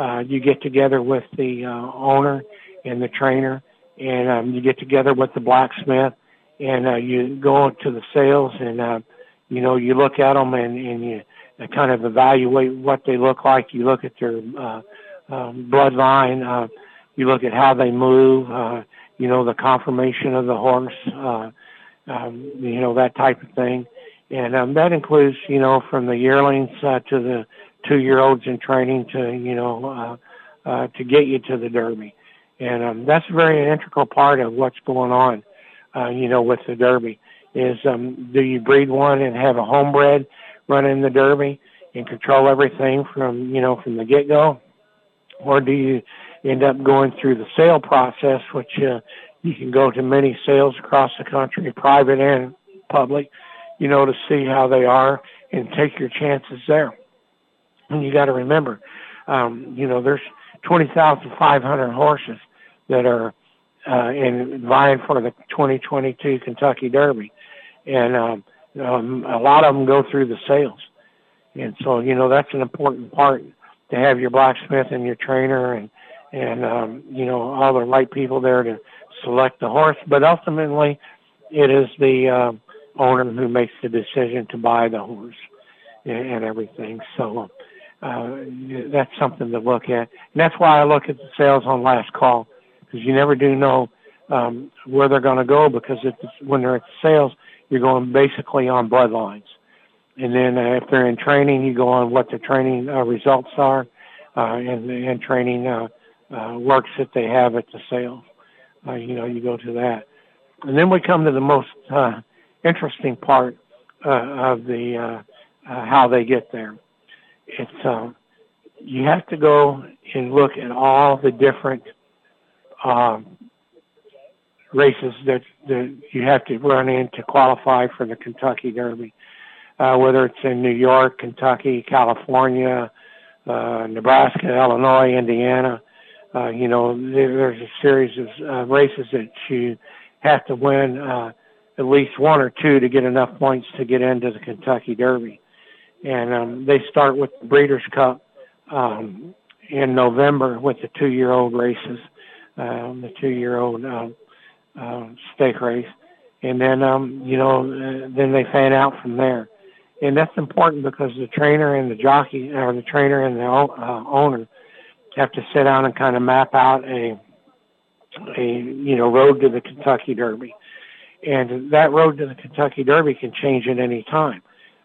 uh, you get together with the uh, owner and the trainer, and um, you get together with the blacksmith, and uh, you go to the sales, and uh, you know you look at them and, and you kind of evaluate what they look like. You look at their uh, um, bloodline. Uh, you look at how they move. Uh, you know the conformation of the horse. Uh, um, you know that type of thing, and um, that includes you know from the yearlings uh, to the two year olds in training to you know uh, uh, to get you to the Derby, and um, that's a very integral part of what's going on. Uh, you know, with the Derby is um, do you breed one and have a homebred running the Derby and control everything from you know from the get go, or do you end up going through the sale process, which uh, you can go to many sales across the country, private and public, you know, to see how they are and take your chances there. And you got to remember, um, you know, there's 20,500 horses that are uh, in vying for the 2022 Kentucky Derby, and um, um, a lot of them go through the sales. And so, you know, that's an important part to have your blacksmith and your trainer and and um, you know all the right people there to select the horse. But ultimately, it is the uh, owner who makes the decision to buy the horse and, and everything. So uh, that's something to look at. And that's why I look at the sales on last call because you never do know um, where they're going to go because it's, when they're at sales, you're going basically on bloodlines. And then uh, if they're in training, you go on what the training uh, results are uh, and, and training uh, uh, works that they have at the sales. Uh, you know, you go to that. And then we come to the most uh, interesting part uh, of the uh, uh, how they get there it's um, you have to go and look at all the different um, races that, that you have to run in to qualify for the Kentucky Derby, uh, whether it's in New York, Kentucky, California, uh, Nebraska, Illinois, Indiana. Uh, you know, there's a series of uh, races that you have to win uh, at least one or two to get enough points to get into the Kentucky Derby and um, they start with the Breeders' Cup um, in November with the two-year-old races, um, the two-year-old uh, uh, stake race, and then um, you know uh, then they fan out from there, and that's important because the trainer and the jockey or the trainer and the uh, owner have to sit down and kind of map out a a you know road to the Kentucky Derby, and that road to the Kentucky Derby can change at any time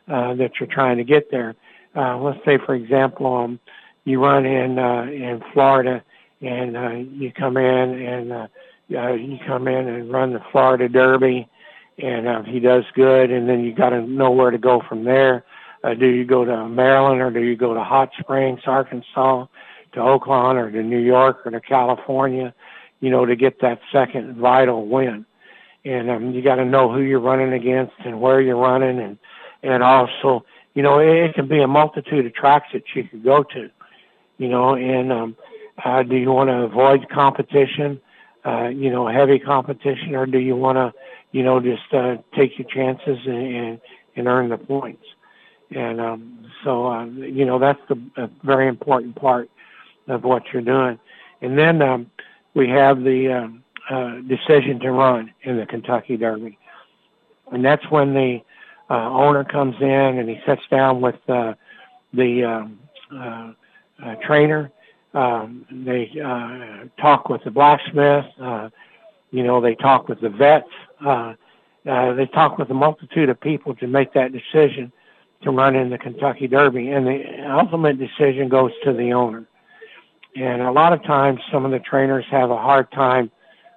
uh, that you're trying to get there. Uh, let's say, for example, um, you run in uh, in Florida, and uh, you come in and uh, uh, you come in and run the Florida Derby, and uh, he does good, and then you got to know where to go from there. Uh, do you go to Maryland or do you go to Hot Springs, Arkansas, to Oakland or to New York or to California? You know, to get that second vital win, and um, you got to know who you're running against and where you're running, and and also, you know, it, it can be a multitude of tracks that you could go to, you know, and um, uh, do you want to avoid competition, uh, you know, heavy competition, or do you want to, you know, just uh, take your chances and, and, and earn the points? And um, so, uh, you know, that's the a very important part of what you're doing. And then um, we have the um, uh, decision to run in the Kentucky Derby. And that's when the uh, owner comes in and he sits down with uh, the um, uh, uh, trainer. Um, they uh, talk with the blacksmith. Uh, you know, they talk with the vets. Uh, uh, they talk with a multitude of people to make that decision to run in the Kentucky Derby, and the ultimate decision goes to the owner. And a lot of times, some of the trainers have a hard time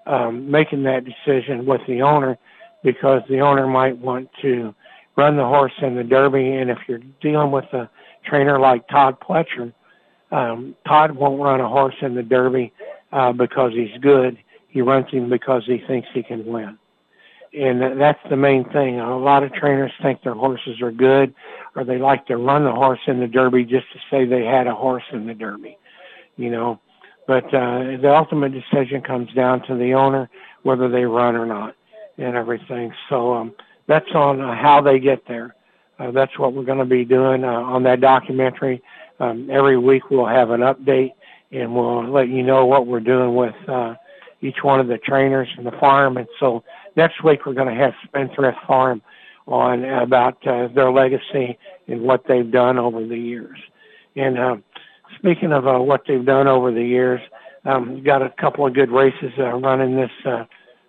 um, making that decision with the owner because the owner might want to run the horse in the Derby. And if you're dealing with a trainer like Todd Pletcher, um, Todd won't run a horse in the Derby uh, because he's good. He runs him because he thinks he can win. And that's the main thing. A lot of trainers think their horses are good, or they like to run the horse in the Derby just to say they had a horse in the Derby, you know. But uh, the ultimate decision comes down to the owner whether they run or not, and everything. So um, that's on uh, how they get there. Uh, that's what we're going to be doing uh, on that documentary. Um, every week we'll have an update and we'll let you know what we're doing with uh, each one of the trainers and the farm. And so next week we're going to have Spendthrift Farm on about uh, their legacy and what they've done over the years. And uh, speaking of uh, what they've done over the years, um, got a couple of good races uh, running this uh,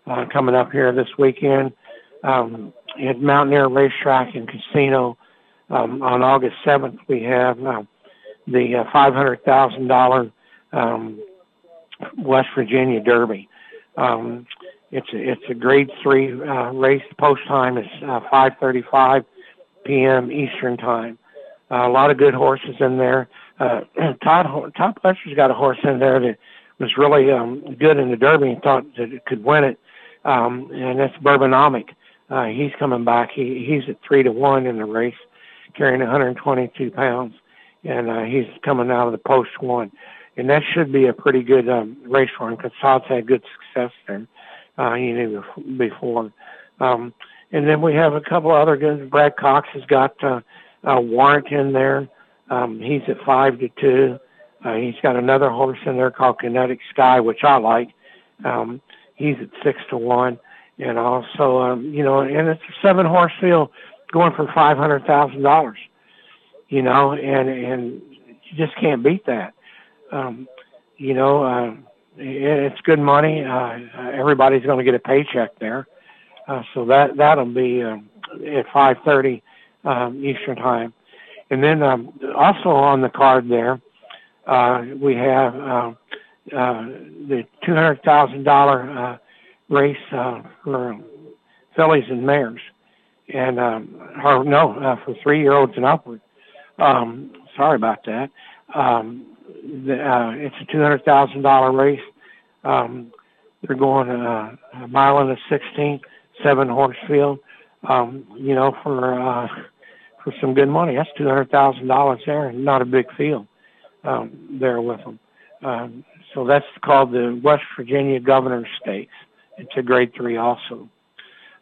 uh, coming up here this weekend. Um, at Mountaineer Racetrack and Casino um, on August 7th, we have uh, the uh, $500,000 um, West Virginia Derby. Um, it's a, it's a grade three uh, race. Post time is uh, 5:35 p.m. Eastern time. Uh, a lot of good horses in there. Uh, Todd Todd Pletcher's got a horse in there that was really um, good in the Derby and thought that it could win it, um, and that's Bourbonomic. Uh, he's coming back. He he's at three to one in the race, carrying 122 pounds, and uh, he's coming out of the post one, and that should be a pretty good um, race him because Todd's had good success there, uh, you know, before. Um, and then we have a couple other good. Brad Cox has got uh, a warrant in there. Um, he's at five to two. Uh, he's got another horse in there called Kinetic Sky, which I like. Um, he's at six to one you know. So um, you know, and it's a seven horse field going for five hundred thousand dollars. You know, and and you just can't beat that. Um, you know, uh, it, it's good money. Uh, everybody's going to get a paycheck there. Uh, so that that'll be um, at five thirty um, Eastern time, and then um, also on the card there, uh, we have uh, uh, the two hundred thousand uh, race uh, for fillies and mares, and um, or no, uh, for three-year-olds and upward. Um, sorry about that. Um, the, uh, it's a two hundred thousand dollar race. Um, they're going uh, a mile and a sixteenth, seven horse field. Um, you know, for uh, for some good money, that's two hundred thousand dollars there, and not a big field um, there with them. Um, so that's called the West Virginia Governor's Stakes. It's a grade three also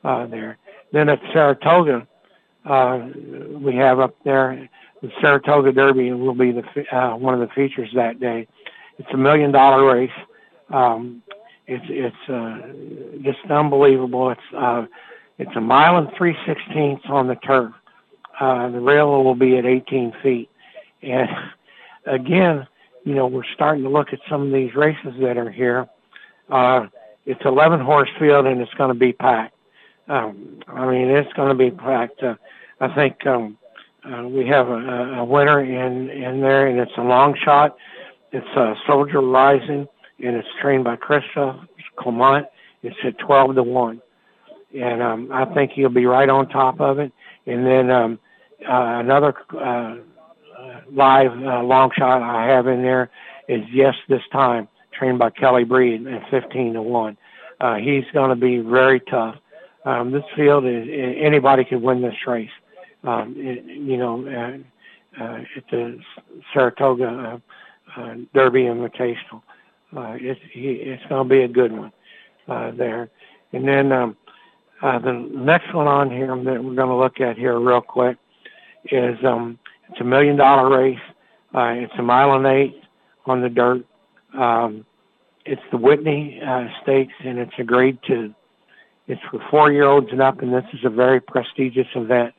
uh, there. Then at Saratoga, uh, we have up there. The Saratoga Derby will be the uh, one of the features that day. It's a million dollar race. Um, it's it's uh, just unbelievable. It's uh, it's a mile and three sixteenths on the turf. Uh, the rail will be at 18 feet, and again, you know, we're starting to look at some of these races that are here. Uh, it's 11 horse field and it's going to be packed. Um, I mean, it's going to be packed. Uh, I think um, uh, we have a, a winner in in there, and it's a long shot. It's a Soldier Rising, and it's trained by Christophe Clement. It's at 12 to one, and um, I think he'll be right on top of it. And then um, uh, another uh, live uh, long shot I have in there is Yes This Time, trained by Kelly Breen at 15 to 1. Uh, he's going to be very tough. Um, this field is anybody could win this race. Um, it, you know, uh, uh, at the Saratoga uh, uh, Derby Invitational. Uh, it's he, it's going to be a good one uh, there. And then um, uh, the next one on here that we're going to look at here real quick is um, it's a million dollar race. Uh, it's a mile and eight on the dirt. Um, it's the Whitney uh, Stakes, and it's a grade two. It's for four year olds and up, and this is a very prestigious event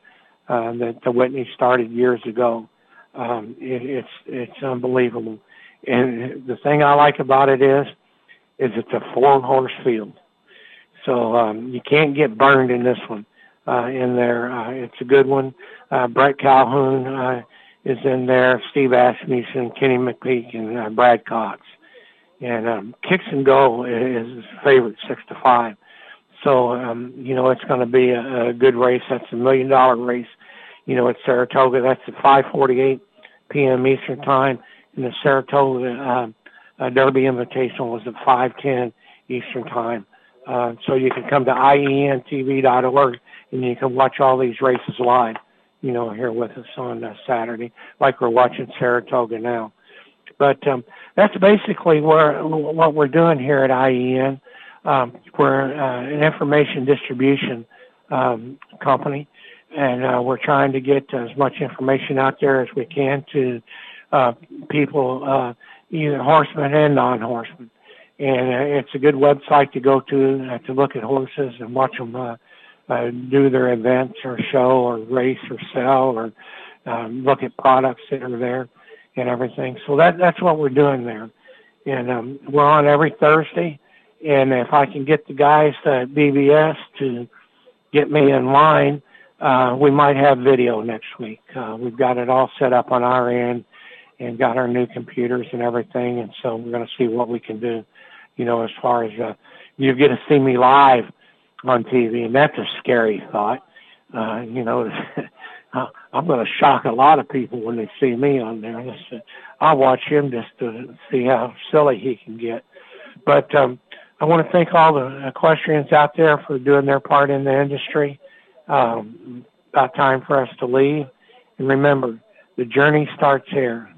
uh, that the Whitney started years ago. Um, it, it's it's unbelievable, and the thing I like about it is, is it's a four horse field, so um, you can't get burned in this one uh, in there. Uh, it's a good one. Uh, Bret Calhoun uh, is in there. Steve Asmussen, Kenny McPeek, and uh, Brad Cox. And um, Kicks and Go is his favorite, six to five. So um, you know it's going to be a, a good race. That's a million dollar race. You know at Saratoga. That's at 5:48 p.m. Eastern time, and the Saratoga uh, uh, Derby Invitational was at 5:10 Eastern time. Uh, so you can come to ientv.org and you can watch all these races live, you know, here with us on uh, Saturday, like we're watching Saratoga now. But um, that's basically where what we're doing here at IEN. Um, we're uh, an information distribution um, company, and uh, we're trying to get as much information out there as we can to uh, people, uh, either horsemen and non-horsemen. And uh, it's a good website to go to uh, to look at horses and watch them uh, uh, do their events or show or race or sell or um, look at products that are there and everything. So that that's what we're doing there. And um, we're on every Thursday. And if I can get the guys at BBS to get me in line, uh, we might have video next week. Uh, we've got it all set up on our end and got our new computers and everything. And so we're going to see what we can do, you know, as far as uh, you get to see me live on TV, and that's a scary thought. Uh, you know, I'm going to shock a lot of people when they see me on there. Just, I'll watch him just to see how silly he can get. But um, I want to thank all the equestrians out there for doing their part in the industry. Um, about time for us to leave. And remember, the journey starts here.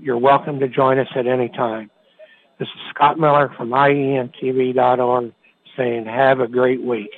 You're welcome to join us at any time. This is Scott Miller from IENTV.org saying have a great week.